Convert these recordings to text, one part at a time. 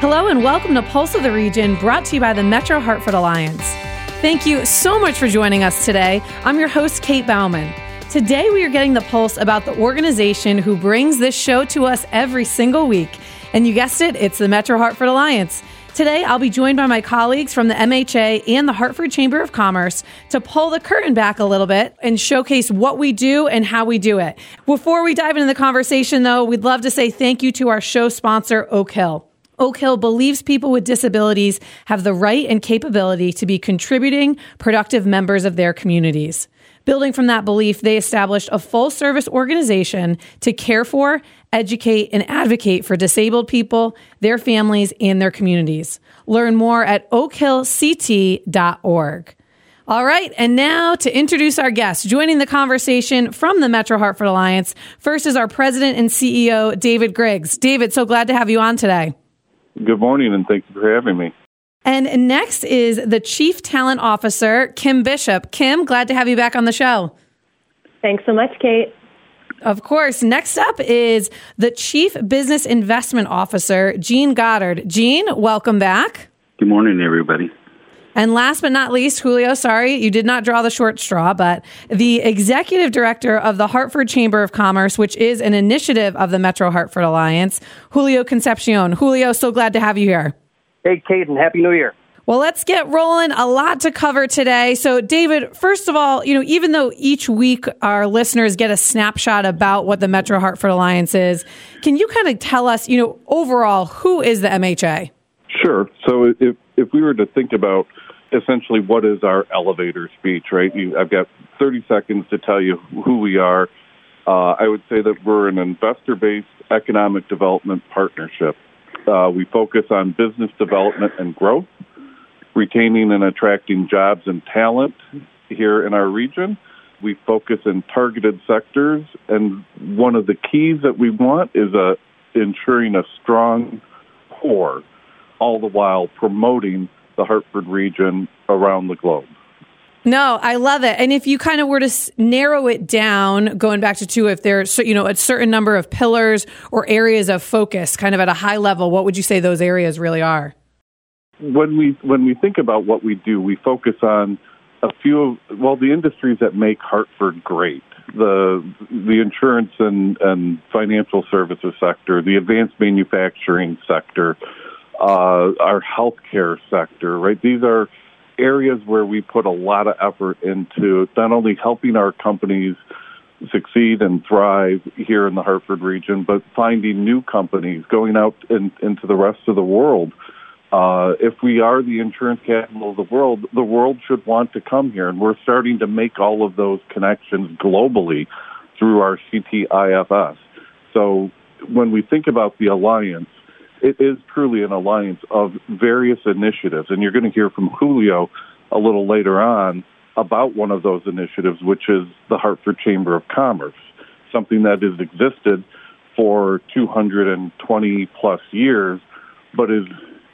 Hello and welcome to Pulse of the Region, brought to you by the Metro Hartford Alliance. Thank you so much for joining us today. I'm your host, Kate Bauman. Today, we are getting the pulse about the organization who brings this show to us every single week. And you guessed it, it's the Metro Hartford Alliance. Today, I'll be joined by my colleagues from the MHA and the Hartford Chamber of Commerce to pull the curtain back a little bit and showcase what we do and how we do it. Before we dive into the conversation, though, we'd love to say thank you to our show sponsor, Oak Hill. Oak Hill believes people with disabilities have the right and capability to be contributing, productive members of their communities. Building from that belief, they established a full service organization to care for, educate, and advocate for disabled people, their families, and their communities. Learn more at oakhillct.org. All right, and now to introduce our guests joining the conversation from the Metro Hartford Alliance. First is our president and CEO, David Griggs. David, so glad to have you on today. Good morning, and thank you for having me. And next is the Chief Talent Officer, Kim Bishop. Kim, glad to have you back on the show. Thanks so much, Kate. Of course. Next up is the Chief Business Investment Officer, Gene Goddard. Gene, welcome back. Good morning, everybody. And last but not least, Julio, sorry, you did not draw the short straw, but the executive director of the Hartford Chamber of Commerce, which is an initiative of the Metro Hartford Alliance, Julio Concepcion. Julio, so glad to have you here. Hey, Kate, and Happy New Year. Well, let's get rolling. A lot to cover today. So, David, first of all, you know, even though each week our listeners get a snapshot about what the Metro Hartford Alliance is, can you kind of tell us, you know, overall, who is the MHA? Sure. So, if if we were to think about essentially what is our elevator speech, right? You, I've got 30 seconds to tell you who we are. Uh, I would say that we're an investor based economic development partnership. Uh, we focus on business development and growth, retaining and attracting jobs and talent here in our region. We focus in targeted sectors, and one of the keys that we want is a, ensuring a strong core, all the while promoting the Hartford region around the globe. No, I love it. And if you kind of were to narrow it down, going back to two, if there's you know a certain number of pillars or areas of focus, kind of at a high level, what would you say those areas really are? When we when we think about what we do, we focus on a few of well the industries that make Hartford great. The the insurance and, and financial services sector, the advanced manufacturing sector, uh, our healthcare sector, right? These are areas where we put a lot of effort into not only helping our companies succeed and thrive here in the Hartford region, but finding new companies going out in, into the rest of the world. Uh, if we are the insurance capital of the world, the world should want to come here, and we're starting to make all of those connections globally through our CTIFS. So when we think about the alliance, it is truly an alliance of various initiatives. And you're going to hear from Julio a little later on about one of those initiatives, which is the Hartford Chamber of Commerce, something that has existed for 220 plus years, but is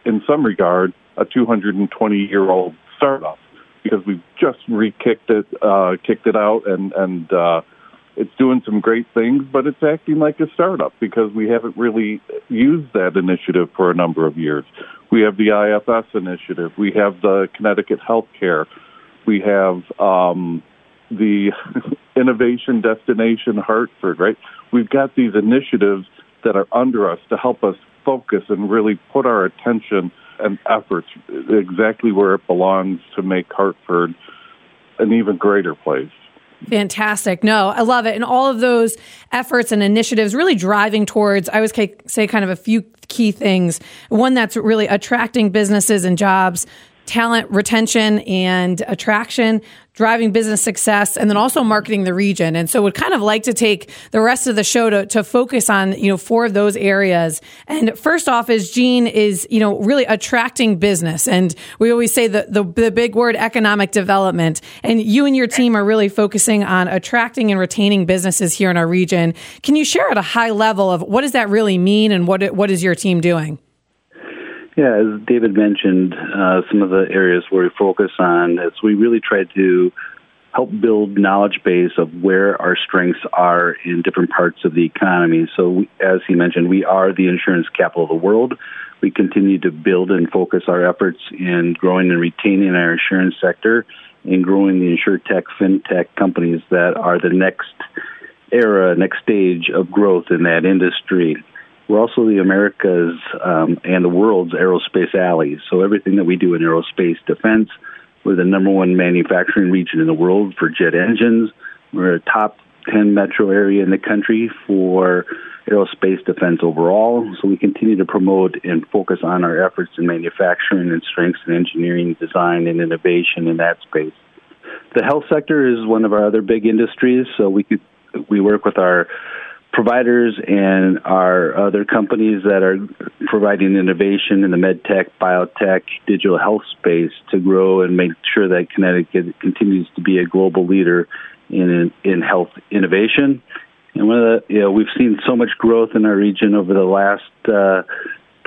in some regard a 220 year old startup because we've just re-kicked it, uh, kicked it out, and and uh, it's doing some great things, but it's acting like a startup because we haven't really used that initiative for a number of years. We have the IFS initiative, we have the Connecticut Healthcare, we have um, the Innovation Destination Hartford, right? We've got these initiatives that are under us to help us focus and really put our attention and efforts exactly where it belongs to make Hartford an even greater place. Fantastic. No, I love it. And all of those efforts and initiatives really driving towards, I would say, kind of a few key things. One that's really attracting businesses and jobs, talent retention and attraction, driving business success, and then also marketing the region. And so would kind of like to take the rest of the show to, to focus on, you know, four of those areas. And first off is Gene is, you know, really attracting business. And we always say the, the, the big word economic development. And you and your team are really focusing on attracting and retaining businesses here in our region. Can you share at a high level of what does that really mean and what, what is your team doing? Yeah, as David mentioned, uh, some of the areas where we focus on is we really try to help build knowledge base of where our strengths are in different parts of the economy. So, we, as he mentioned, we are the insurance capital of the world. We continue to build and focus our efforts in growing and retaining our insurance sector and growing the insurtech, fintech companies that are the next era, next stage of growth in that industry. We're also the America's um, and the world's aerospace alley. So everything that we do in aerospace defense, we're the number one manufacturing region in the world for jet engines. We're a top 10 metro area in the country for aerospace defense overall. So we continue to promote and focus on our efforts in manufacturing and strengths in engineering, design, and innovation in that space. The health sector is one of our other big industries. So we could we work with our providers and our other companies that are providing innovation in the medtech, biotech, digital health space to grow and make sure that Connecticut continues to be a global leader in in health innovation. And one of the you know we've seen so much growth in our region over the last uh,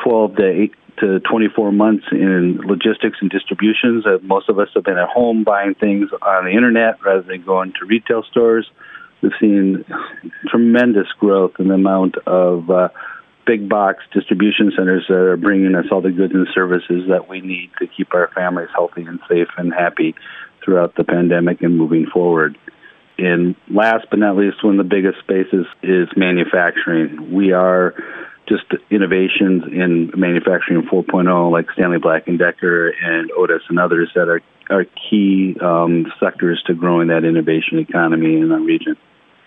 12 to 8 to 24 months in logistics and distributions. Uh, most of us have been at home buying things on the internet rather than going to retail stores we've seen tremendous growth in the amount of uh, big box distribution centers that are bringing us all the goods and services that we need to keep our families healthy and safe and happy throughout the pandemic and moving forward. And last but not least, one of the biggest spaces is manufacturing. We are just innovations in manufacturing 4.0, like Stanley Black and Decker and Otis and others that are are key um, sectors to growing that innovation economy in our region.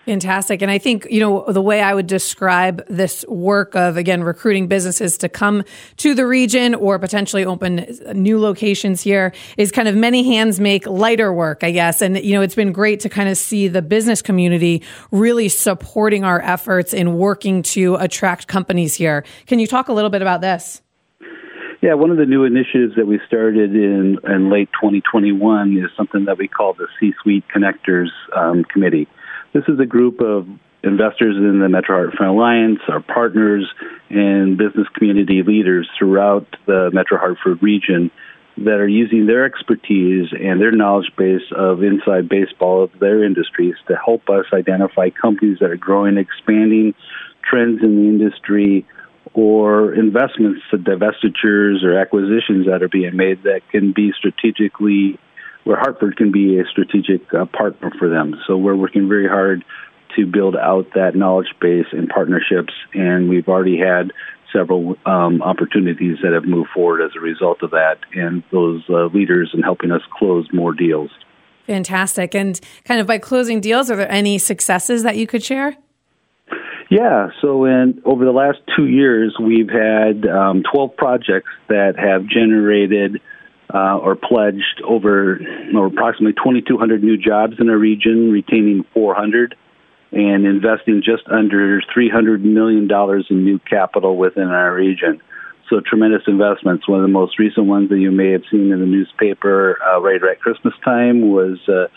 Fantastic. And I think, you know, the way I would describe this work of, again, recruiting businesses to come to the region or potentially open new locations here is kind of many hands make lighter work, I guess. And, you know, it's been great to kind of see the business community really supporting our efforts in working to attract companies here. Can you talk a little bit about this? Yeah, one of the new initiatives that we started in, in late 2021 is something that we call the C Suite Connectors um, Committee. This is a group of investors in the Metro Hartford Alliance, our partners, and business community leaders throughout the Metro Hartford region that are using their expertise and their knowledge base of inside baseball of their industries to help us identify companies that are growing, expanding, trends in the industry, or investments, divestitures, or acquisitions that are being made that can be strategically where Hartford can be a strategic uh, partner for them. So we're working very hard to build out that knowledge base and partnerships, and we've already had several um, opportunities that have moved forward as a result of that, and those uh, leaders in helping us close more deals. Fantastic. And kind of by closing deals, are there any successes that you could share? Yeah, so in over the last two years, we've had um, 12 projects that have generated uh, or pledged over or approximately 2,200 new jobs in our region, retaining 400, and investing just under 300 million dollars in new capital within our region. So tremendous investments. One of the most recent ones that you may have seen in the newspaper uh, right at Christmas time was uh,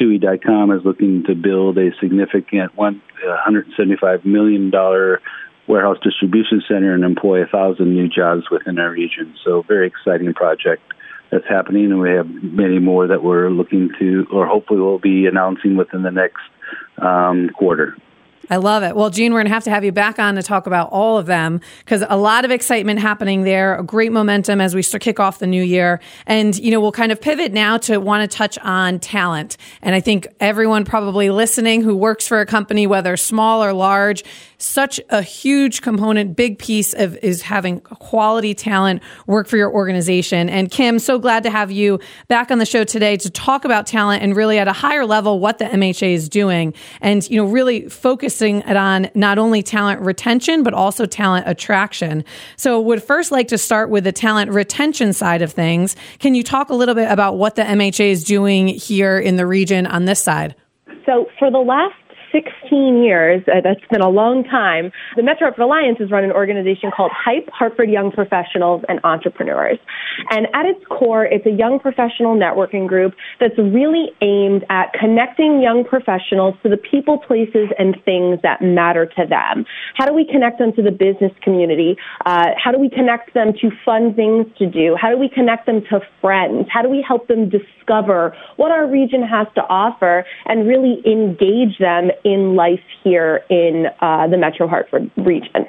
Chewy.com is looking to build a significant 175 million dollar warehouse distribution center and employ a thousand new jobs within our region. So very exciting project that's happening, and we have many more that we're looking to, or hopefully we'll be announcing within the next um, quarter. I love it. Well, Gene, we're going to have to have you back on to talk about all of them because a lot of excitement happening there, a great momentum as we start kick off the new year. And, you know, we'll kind of pivot now to want to touch on talent. And I think everyone probably listening who works for a company, whether small or large, such a huge component, big piece of is having quality talent work for your organization. And Kim, so glad to have you back on the show today to talk about talent and really at a higher level what the MHA is doing and, you know, really focusing it on not only talent retention, but also talent attraction. So would first like to start with the talent retention side of things. Can you talk a little bit about what the MHA is doing here in the region on this side? So for the last 16 years, uh, that's been a long time, the Metro Hartford Alliance has run an organization called HYPE, Hartford Young Professionals and Entrepreneurs. And at its core, it's a young professional networking group that's really aimed at connecting young professionals to the people, places, and things that matter to them. How do we connect them to the business community? Uh, how do we connect them to fun things to do? How do we connect them to friends? How do we help them discover what our region has to offer and really engage them in life here in uh, the Metro Hartford region.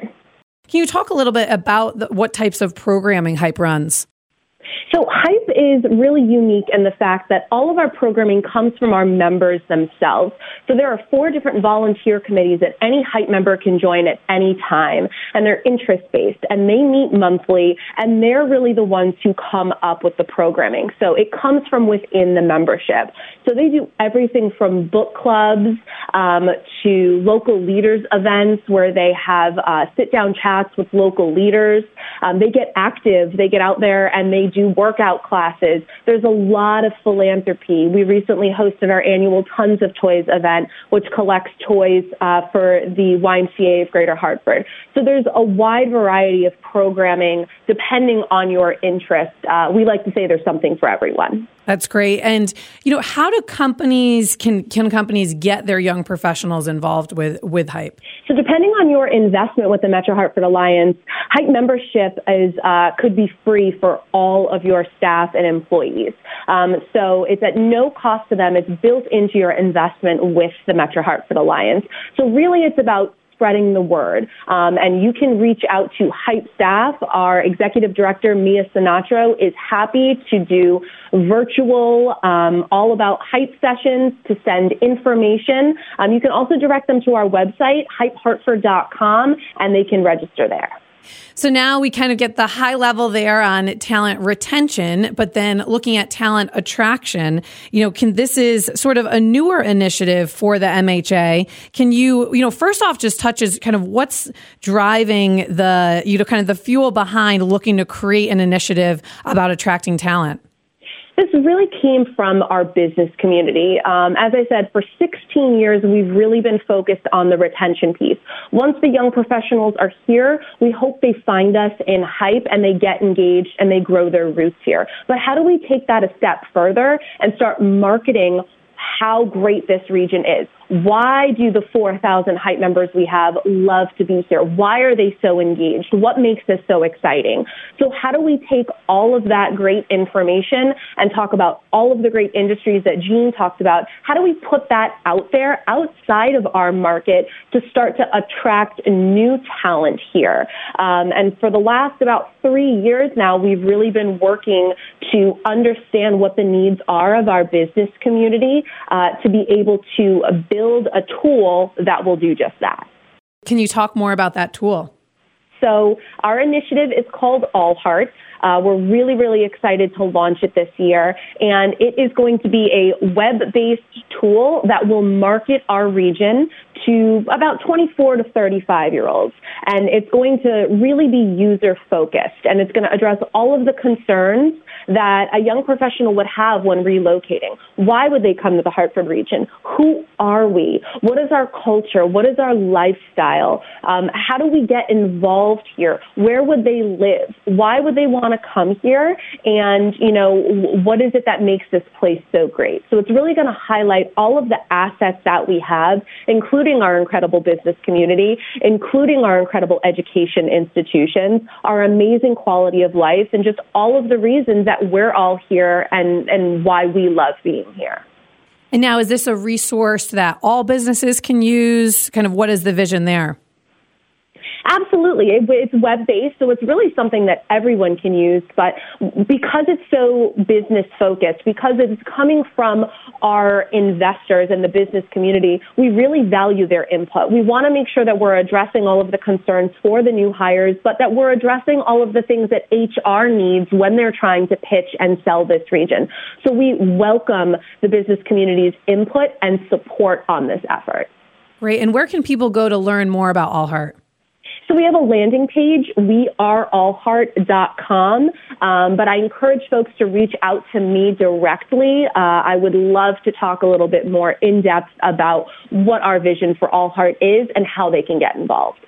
Can you talk a little bit about the, what types of programming Hype runs? So Hype is really unique in the fact that all of our programming comes from our members themselves. So there are four different volunteer committees that any Hype member can join at any time, and they're interest based, and they meet monthly, and they're really the ones who come up with the programming. So it comes from within the membership. So they do everything from book clubs um, to local leaders events where they have uh, sit down chats with local leaders. Um, they get active, they get out there and they do workout classes. There's a lot of philanthropy. We recently hosted our annual Tons of Toys event, which collects toys uh, for the YMCA of Greater Hartford. So there's a wide variety of programming depending on your interest. Uh, we like to say there's something for everyone. That's great. And you know, how do companies can can companies get their young professionals involved with with Hype? So depending on your investment with the Metro Hartford Alliance, Hype membership is uh, could be free for all of your staff and employees. Um, so it's at no cost to them. It's built into your investment with the Metro Hartford Alliance. So really, it's about spreading the word. Um, and you can reach out to Hype staff. Our executive director, Mia Sinatro, is happy to do virtual, um, all about Hype sessions to send information. Um, you can also direct them to our website, hypehartford.com, and they can register there. So now we kind of get the high level there on talent retention, but then looking at talent attraction, you know, can this is sort of a newer initiative for the MHA. Can you, you know, first off just touches kind of what's driving the, you know, kind of the fuel behind looking to create an initiative about attracting talent? This really came from our business community. Um, as I said, for 16 years, we've really been focused on the retention piece. Once the young professionals are here, we hope they find us in hype and they get engaged and they grow their roots here. But how do we take that a step further and start marketing how great this region is? Why do the 4,000 Hype members we have love to be here? Why are they so engaged? What makes this so exciting? So how do we take all of that great information and talk about all of the great industries that Gene talked about? How do we put that out there outside of our market to start to attract new talent here? Um, and for the last about three years now, we've really been working to understand what the needs are of our business community uh, to be able to build build a tool that will do just that. Can you talk more about that tool? So our initiative is called All Hearts. Uh, we're really, really excited to launch it this year, and it is going to be a web-based tool that will market our region to about 24 to 35 year olds. And it's going to really be user focused, and it's going to address all of the concerns that a young professional would have when relocating. Why would they come to the Hartford region? Who are we? What is our culture? What is our lifestyle? Um, how do we get involved here? Where would they live? Why would they want to come here? And, you know, what is it that makes this place so great? So it's really going to highlight all of the assets that we have, including our incredible business community, including our incredible education institutions, our amazing quality of life, and just all of the reasons that that we're all here and, and why we love being here. And now, is this a resource that all businesses can use? Kind of what is the vision there? Absolutely. It, it's web based, so it's really something that everyone can use. But because it's so business focused, because it's coming from our investors and the business community, we really value their input. We want to make sure that we're addressing all of the concerns for the new hires, but that we're addressing all of the things that HR needs when they're trying to pitch and sell this region. So we welcome the business community's input and support on this effort. Great. And where can people go to learn more about AllHeart? So we have a landing page, weareallheart.com. Um, but I encourage folks to reach out to me directly. Uh, I would love to talk a little bit more in depth about what our vision for All Heart is and how they can get involved.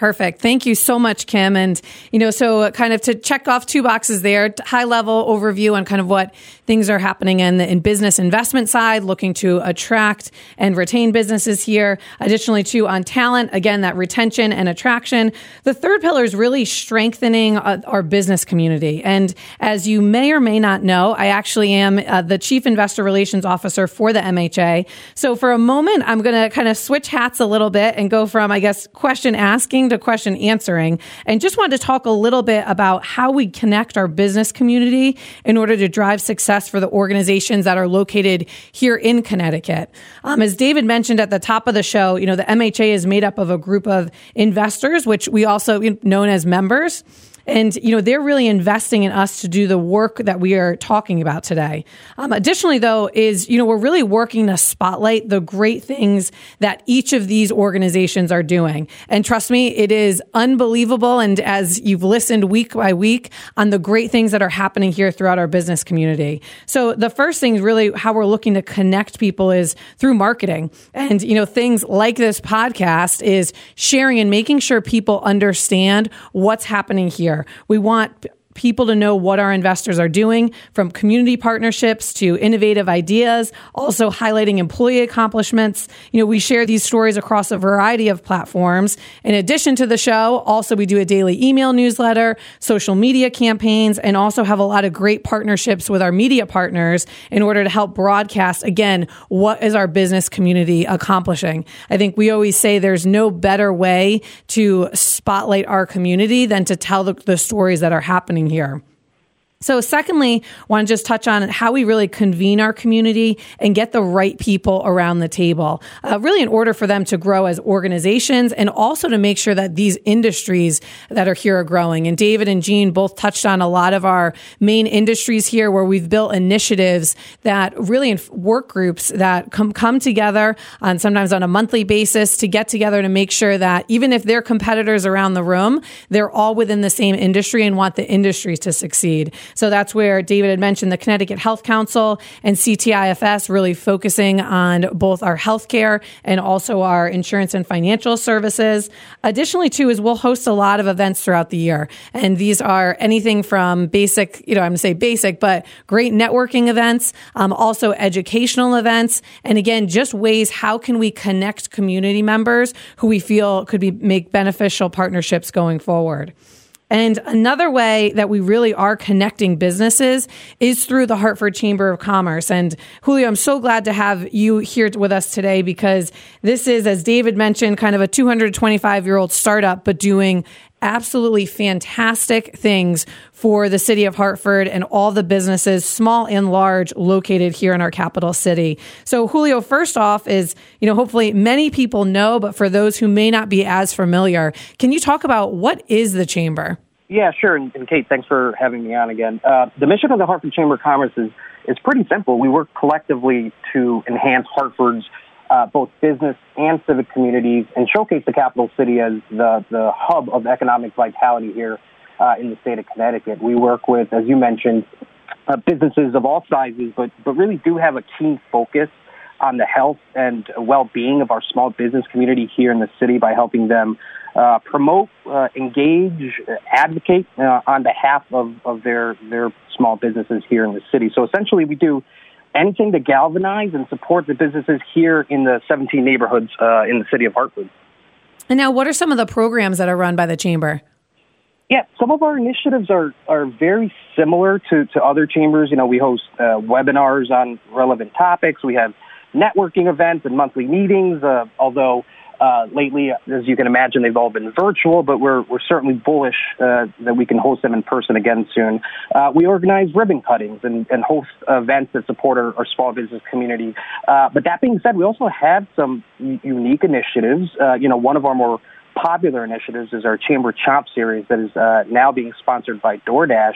Perfect. Thank you so much, Kim. And, you know, so kind of to check off two boxes there, high level overview on kind of what things are happening in the in business investment side, looking to attract and retain businesses here. Additionally, too, on talent, again, that retention and attraction. The third pillar is really strengthening uh, our business community. And as you may or may not know, I actually am uh, the chief investor relations officer for the MHA. So for a moment, I'm going to kind of switch hats a little bit and go from, I guess, question asking to question answering and just wanted to talk a little bit about how we connect our business community in order to drive success for the organizations that are located here in Connecticut. Um, as David mentioned at the top of the show, you know, the MHA is made up of a group of investors, which we also known as members. And, you know, they're really investing in us to do the work that we are talking about today. Um, additionally, though, is, you know, we're really working to spotlight the great things that each of these organizations are doing. And trust me, it is unbelievable. And as you've listened week by week on the great things that are happening here throughout our business community. So the first thing is really how we're looking to connect people is through marketing. And, you know, things like this podcast is sharing and making sure people understand what's happening here we want people to know what our investors are doing from community partnerships to innovative ideas, also highlighting employee accomplishments. You know, we share these stories across a variety of platforms. In addition to the show, also we do a daily email newsletter, social media campaigns, and also have a lot of great partnerships with our media partners in order to help broadcast again what is our business community accomplishing. I think we always say there's no better way to spotlight our community than to tell the, the stories that are happening happening here. So, secondly, want to just touch on how we really convene our community and get the right people around the table, uh, really in order for them to grow as organizations and also to make sure that these industries that are here are growing. And David and Gene both touched on a lot of our main industries here where we've built initiatives that really work groups that come come together on sometimes on a monthly basis to get together to make sure that even if they're competitors around the room, they're all within the same industry and want the industries to succeed. So that's where David had mentioned the Connecticut Health Council and CTIFS really focusing on both our healthcare and also our insurance and financial services. Additionally, too, is we'll host a lot of events throughout the year. And these are anything from basic, you know, I'm going to say basic, but great networking events, um, also educational events. And again, just ways how can we connect community members who we feel could be make beneficial partnerships going forward. And another way that we really are connecting businesses is through the Hartford Chamber of Commerce. And Julio, I'm so glad to have you here with us today because this is, as David mentioned, kind of a 225 year old startup, but doing absolutely fantastic things for the city of Hartford and all the businesses, small and large, located here in our capital city. So, Julio, first off, is, you know, hopefully many people know, but for those who may not be as familiar, can you talk about what is the chamber? Yeah, sure. And, and Kate, thanks for having me on again. Uh, the mission of the Hartford Chamber of Commerce is, is pretty simple. We work collectively to enhance Hartford's uh, both business and civic communities and showcase the capital city as the, the hub of economic vitality here uh, in the state of Connecticut. We work with, as you mentioned, uh, businesses of all sizes, but, but really do have a keen focus on the health and well-being of our small business community here in the city by helping them uh, promote, uh, engage, advocate uh, on behalf of, of their their small businesses here in the city. So essentially, we do anything to galvanize and support the businesses here in the 17 neighborhoods uh, in the city of Hartford. And now, what are some of the programs that are run by the chamber? Yeah, some of our initiatives are, are very similar to, to other chambers. You know, we host uh, webinars on relevant topics. We have networking events and monthly meetings, uh, although Uh, lately, as you can imagine, they've all been virtual, but we're, we're certainly bullish uh, that we can host them in person again soon. Uh, we organize ribbon cuttings and, and host events that support our, our small business community. Uh, but that being said, we also have some unique initiatives. Uh, you know, one of our more popular initiatives is our Chamber Chomp series that is uh, now being sponsored by DoorDash.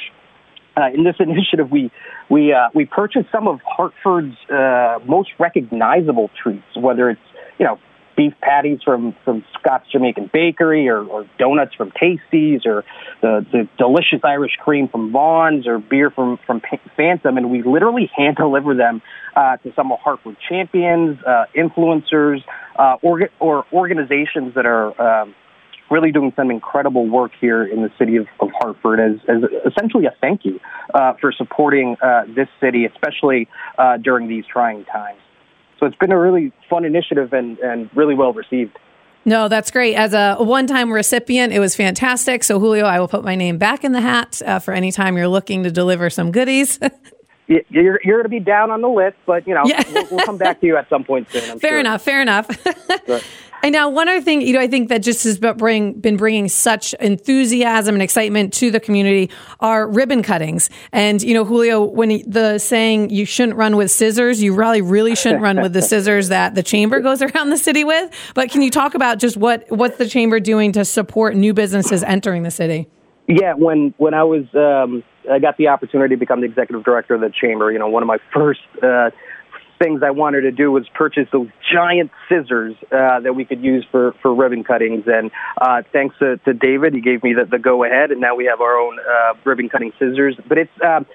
Uh, in this initiative, we we uh, we purchased some of Hartford's uh, most recognizable treats, whether it's you know beef patties from from Scott's Jamaican Bakery, or, or donuts from Tasties, or the the delicious Irish cream from Vaughan's, or beer from from Phantom, and we literally hand deliver them uh, to some of Hartford champions, uh, influencers, uh, orga- or organizations that are. Um, really doing some incredible work here in the city of, of Hartford as, as essentially a thank you uh, for supporting uh, this city, especially uh, during these trying times. So it's been a really fun initiative and, and really well received. No, that's great. As a one time recipient, it was fantastic. So, Julio, I will put my name back in the hat uh, for any time you're looking to deliver some goodies. you're, you're going to be down on the list, but you know yeah. we'll, we'll, come back to you at some point soon. I'm fair sure. enough. Fair enough. And now, one other thing, you know, I think that just has bring, been bringing such enthusiasm and excitement to the community are ribbon cuttings. And, you know, Julio, when he, the saying you shouldn't run with scissors, you really, really shouldn't run with the scissors that the chamber goes around the city with. But can you talk about just what, what's the chamber doing to support new businesses entering the city? Yeah, when, when I was, um, I got the opportunity to become the executive director of the chamber, you know, one of my first, uh, things I wanted to do was purchase those giant scissors uh, that we could use for, for ribbon cuttings. And uh, thanks to, to David, he gave me the, the go ahead, and now we have our own uh, ribbon cutting scissors. But it's um,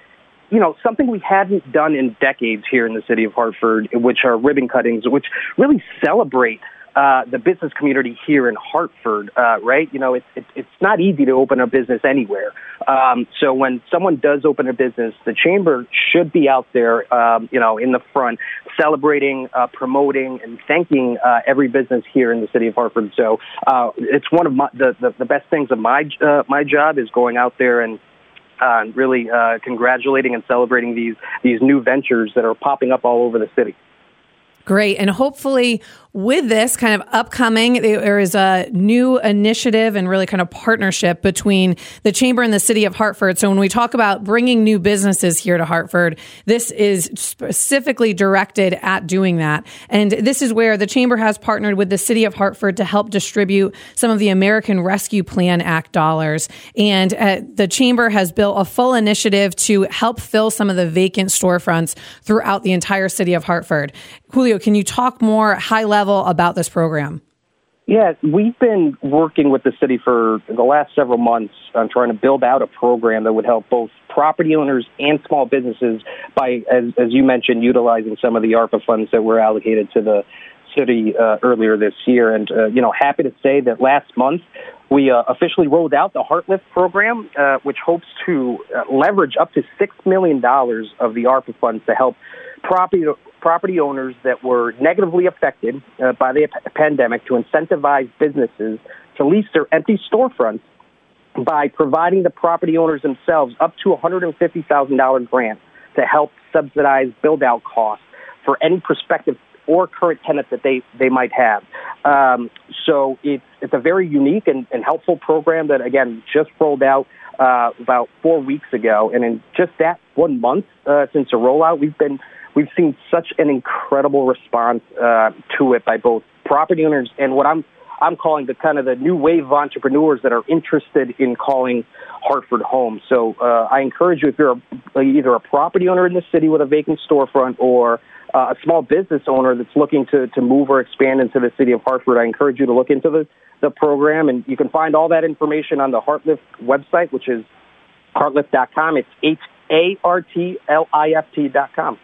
you know, something we hadn't done in decades here in the city of Hartford, which are ribbon cuttings, which really celebrate uh, the business community here in Hartford, uh, right? You know, it's it, it's not easy to open a business anywhere. Um, so when someone does open a business, the chamber should be out there, um, you know, in the front, celebrating, uh, promoting, and thanking uh, every business here in the city of Hartford. So uh, it's one of my, the, the the best things of my my job is going out there and uh, really uh, congratulating and celebrating these these new ventures that are popping up all over the city. Great. And hopefully, with this kind of upcoming, there is a new initiative and really kind of partnership between the Chamber and the City of Hartford. So, when we talk about bringing new businesses here to Hartford, this is specifically directed at doing that. And this is where the Chamber has partnered with the City of Hartford to help distribute some of the American Rescue Plan Act dollars. And uh, the Chamber has built a full initiative to help fill some of the vacant storefronts throughout the entire city of Hartford. Julio, can you talk more high level about this program? Yeah, we've been working with the city for the last several months on trying to build out a program that would help both property owners and small businesses by, as, as you mentioned, utilizing some of the ARPA funds that were allocated to the city uh, earlier this year. And, uh, you know, happy to say that last month we uh, officially rolled out the HartLift program, uh, which hopes to uh, leverage up to $6 million of the ARPA funds to help property property owners that were negatively affected uh, by the pandemic to incentivize businesses to lease their empty storefronts by providing the property owners themselves up to $150,000 grant to help subsidize build out costs for any prospective or current tenant that they, they might have. Um, so it's, it's a very unique and, and helpful program that, again, just rolled out uh, about four weeks ago. And in just that one month uh, since the rollout, we've been we've seen such an incredible response uh, to it by both property owners and what I'm I'm calling the kind of the new wave of entrepreneurs that are interested in calling Hartford home. So uh, I encourage you if you're a, either a property owner in the city with a vacant storefront or uh, a small business owner that's looking to, to move or expand into the city of Hartford, I encourage you to look into the, the program. And you can find all that information on the HartLift website, which is hartlift.com. It's H A R T L I F T.com.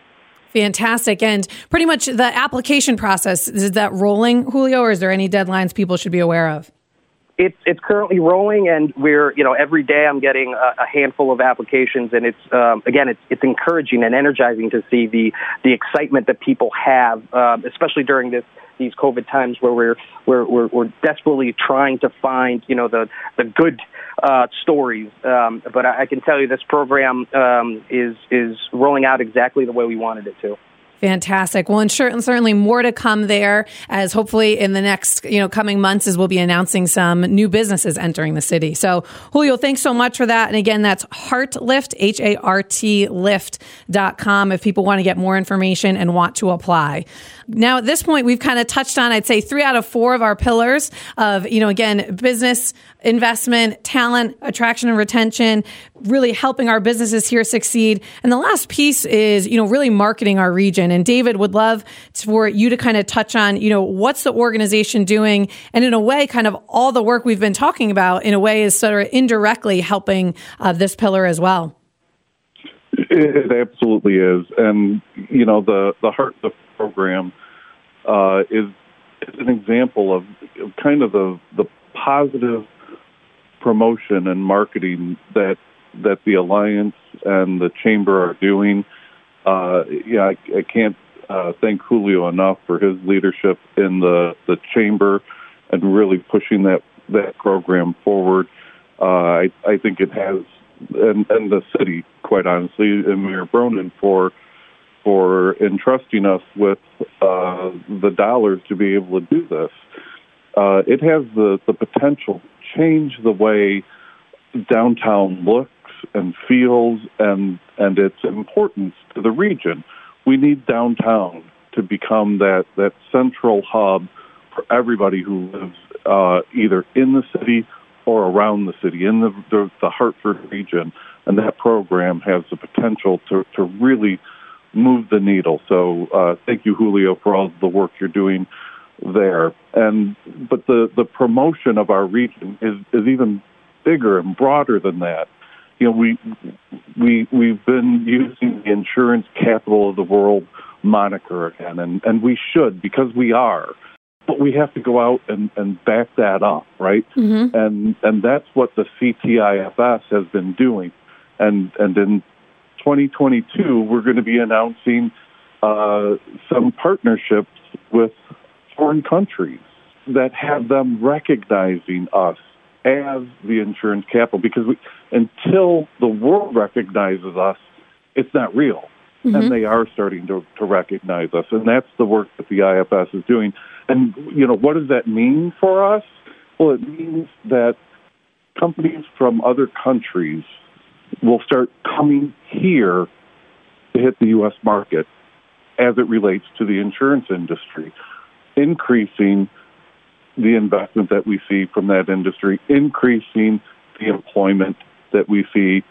Fantastic. And pretty much the application process, is that rolling, Julio, or is there any deadlines people should be aware of? It's it's currently rolling, and we're you know every day I'm getting a, a handful of applications, and it's um, again it's it's encouraging and energizing to see the the excitement that people have, um, especially during this these COVID times where we're we're we're, we're desperately trying to find you know the the good uh, stories. Um, but I, I, can tell you this program um, is is rolling out exactly the way we wanted it to. Fantastic. Well, and certainly more to come there as hopefully in the next, you know, coming months as we'll be announcing some new businesses entering the city. So Julio, thanks so much for that. And again, that's HartLift, H-A-R-T lift.com if people want to get more information and want to apply. Now, at this point, we've kind of touched on, I'd say three out of four of our pillars of, you know, again, business, investment, talent, attraction and retention, really helping our businesses here succeed. And the last piece is, you know, really marketing our region. And David would love for you to kind of touch on, you know, what's the organization doing? And in a way, kind of all the work we've been talking about in a way is sort of indirectly helping uh, this pillar as well. It absolutely is, and you know the the heart of the program uh, is, is an example of kind of the the positive promotion and marketing that that the alliance and the chamber are doing. Uh, yeah, I, I can't uh, thank Julio enough for his leadership in the the chamber and really pushing that that program forward. Uh, I I think it has and and the city, quite honestly, and Mayor Bronin for for entrusting us with uh, the dollars to be able to do this. Uh, it has the the potential change the way downtown looks and feels and and its importance to the region. We need downtown to become that that central hub for everybody who lives uh, either in the city or around the city in the, the the Hartford region, and that program has the potential to to really move the needle. So uh, thank you, Julio, for all the work you're doing there. And but the the promotion of our region is is even bigger and broader than that. You know, we we we've been using the insurance capital of the world moniker again, and and we should because we are. But we have to go out and, and back that up, right? Mm-hmm. And and that's what the CTIFS has been doing. And and in 2022, we're going to be announcing uh, some partnerships with foreign countries that have them recognizing us as the insurance capital because we, until the world recognizes us, it's not real. Mm-hmm. And they are starting to, to recognize us. And that's the work that the IFS is doing. And, you know, what does that mean for us? Well, it means that companies from other countries will start coming here to hit the U.S. market as it relates to the insurance industry, increasing the investment that we see from that industry, increasing the employment that we see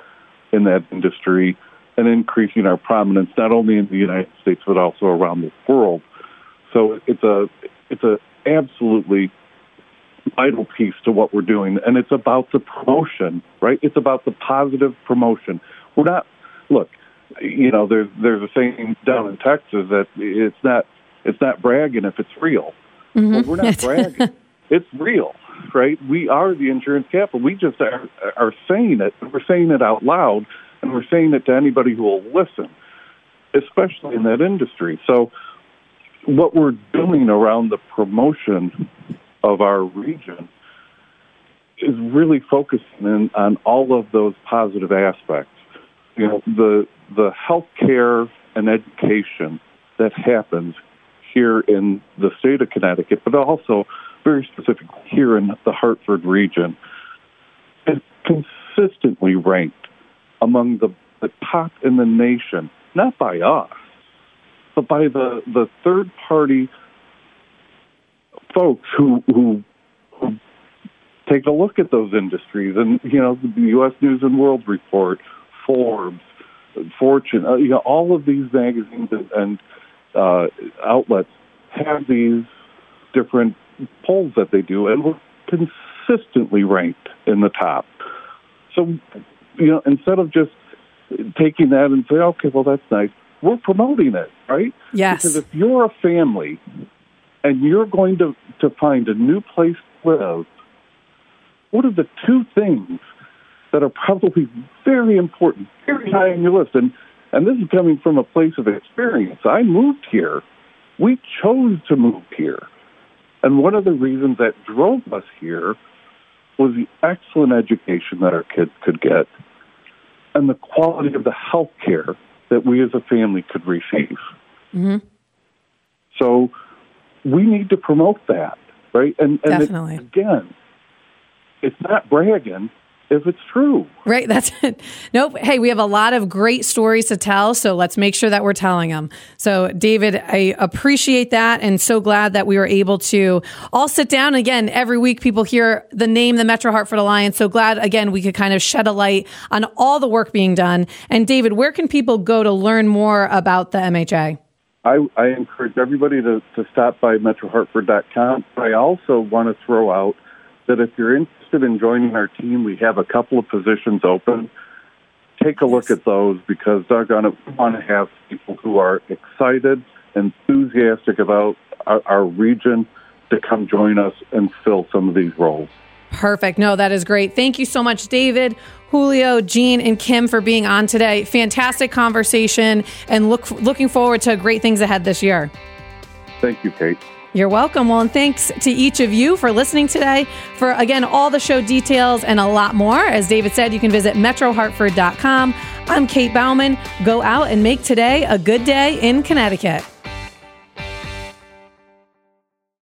in that industry, and increasing our prominence not only in the United States but also around the world. So it's a it's a absolutely vital piece to what we're doing, and it's about the promotion, right? It's about the positive promotion. We're not look, you know, there's there's a saying down in Texas that it's not it's not bragging if it's real. Mm-hmm. Well, we're not bragging. it's real, right? We are the insurance capital. We just are, are saying it. We're saying it out loud, and we're saying it to anybody who will listen, especially in that industry. So, what we're doing around the promotion of our region is really focusing in on all of those positive aspects. You know, the the healthcare and education that happens here in the state of Connecticut, but also very specifically here in the Hartford region, is consistently ranked among the, the top in the nation, not by us, but by the, the third party folks who, who who take a look at those industries and you know the U.S. News and World Report, Forbes, Fortune, uh, you know all of these magazines and, and uh, outlets have these different polls that they do, and we're consistently ranked in the top. So you know instead of just taking that and say, okay, well that's nice, we're promoting it, right? Yes. Because if you're a family and you're going to, to find a new place to live, what are the two things that are probably very important, very high on your list? And, and this is coming from a place of experience. I moved here. We chose to move here. And one of the reasons that drove us here was the excellent education that our kids could get and the quality of the health care that we as a family could receive. Mm-hmm. So we need to promote that, right? And, and Definitely. It, again, it's not bragging if it's true. Right. That's it. Nope. Hey, we have a lot of great stories to tell. So let's make sure that we're telling them. So, David, I appreciate that and so glad that we were able to all sit down. Again, every week people hear the name, the Metro Hartford Alliance. So glad, again, we could kind of shed a light on all the work being done. And, David, where can people go to learn more about the MHA? I, I encourage everybody to, to stop by metrohartford.com. I also want to throw out that if you're interested in joining our team, we have a couple of positions open. Take a look at those because they're going to want to have people who are excited, enthusiastic about our, our region to come join us and fill some of these roles. Perfect. No, that is great. Thank you so much, David, Julio, Gene, and Kim for being on today. Fantastic conversation and look looking forward to great things ahead this year. Thank you, Kate. You're welcome. Well, and thanks to each of you for listening today. For again, all the show details and a lot more, as David said, you can visit metrohartford.com. I'm Kate Bauman. Go out and make today a good day in Connecticut.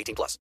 18 plus.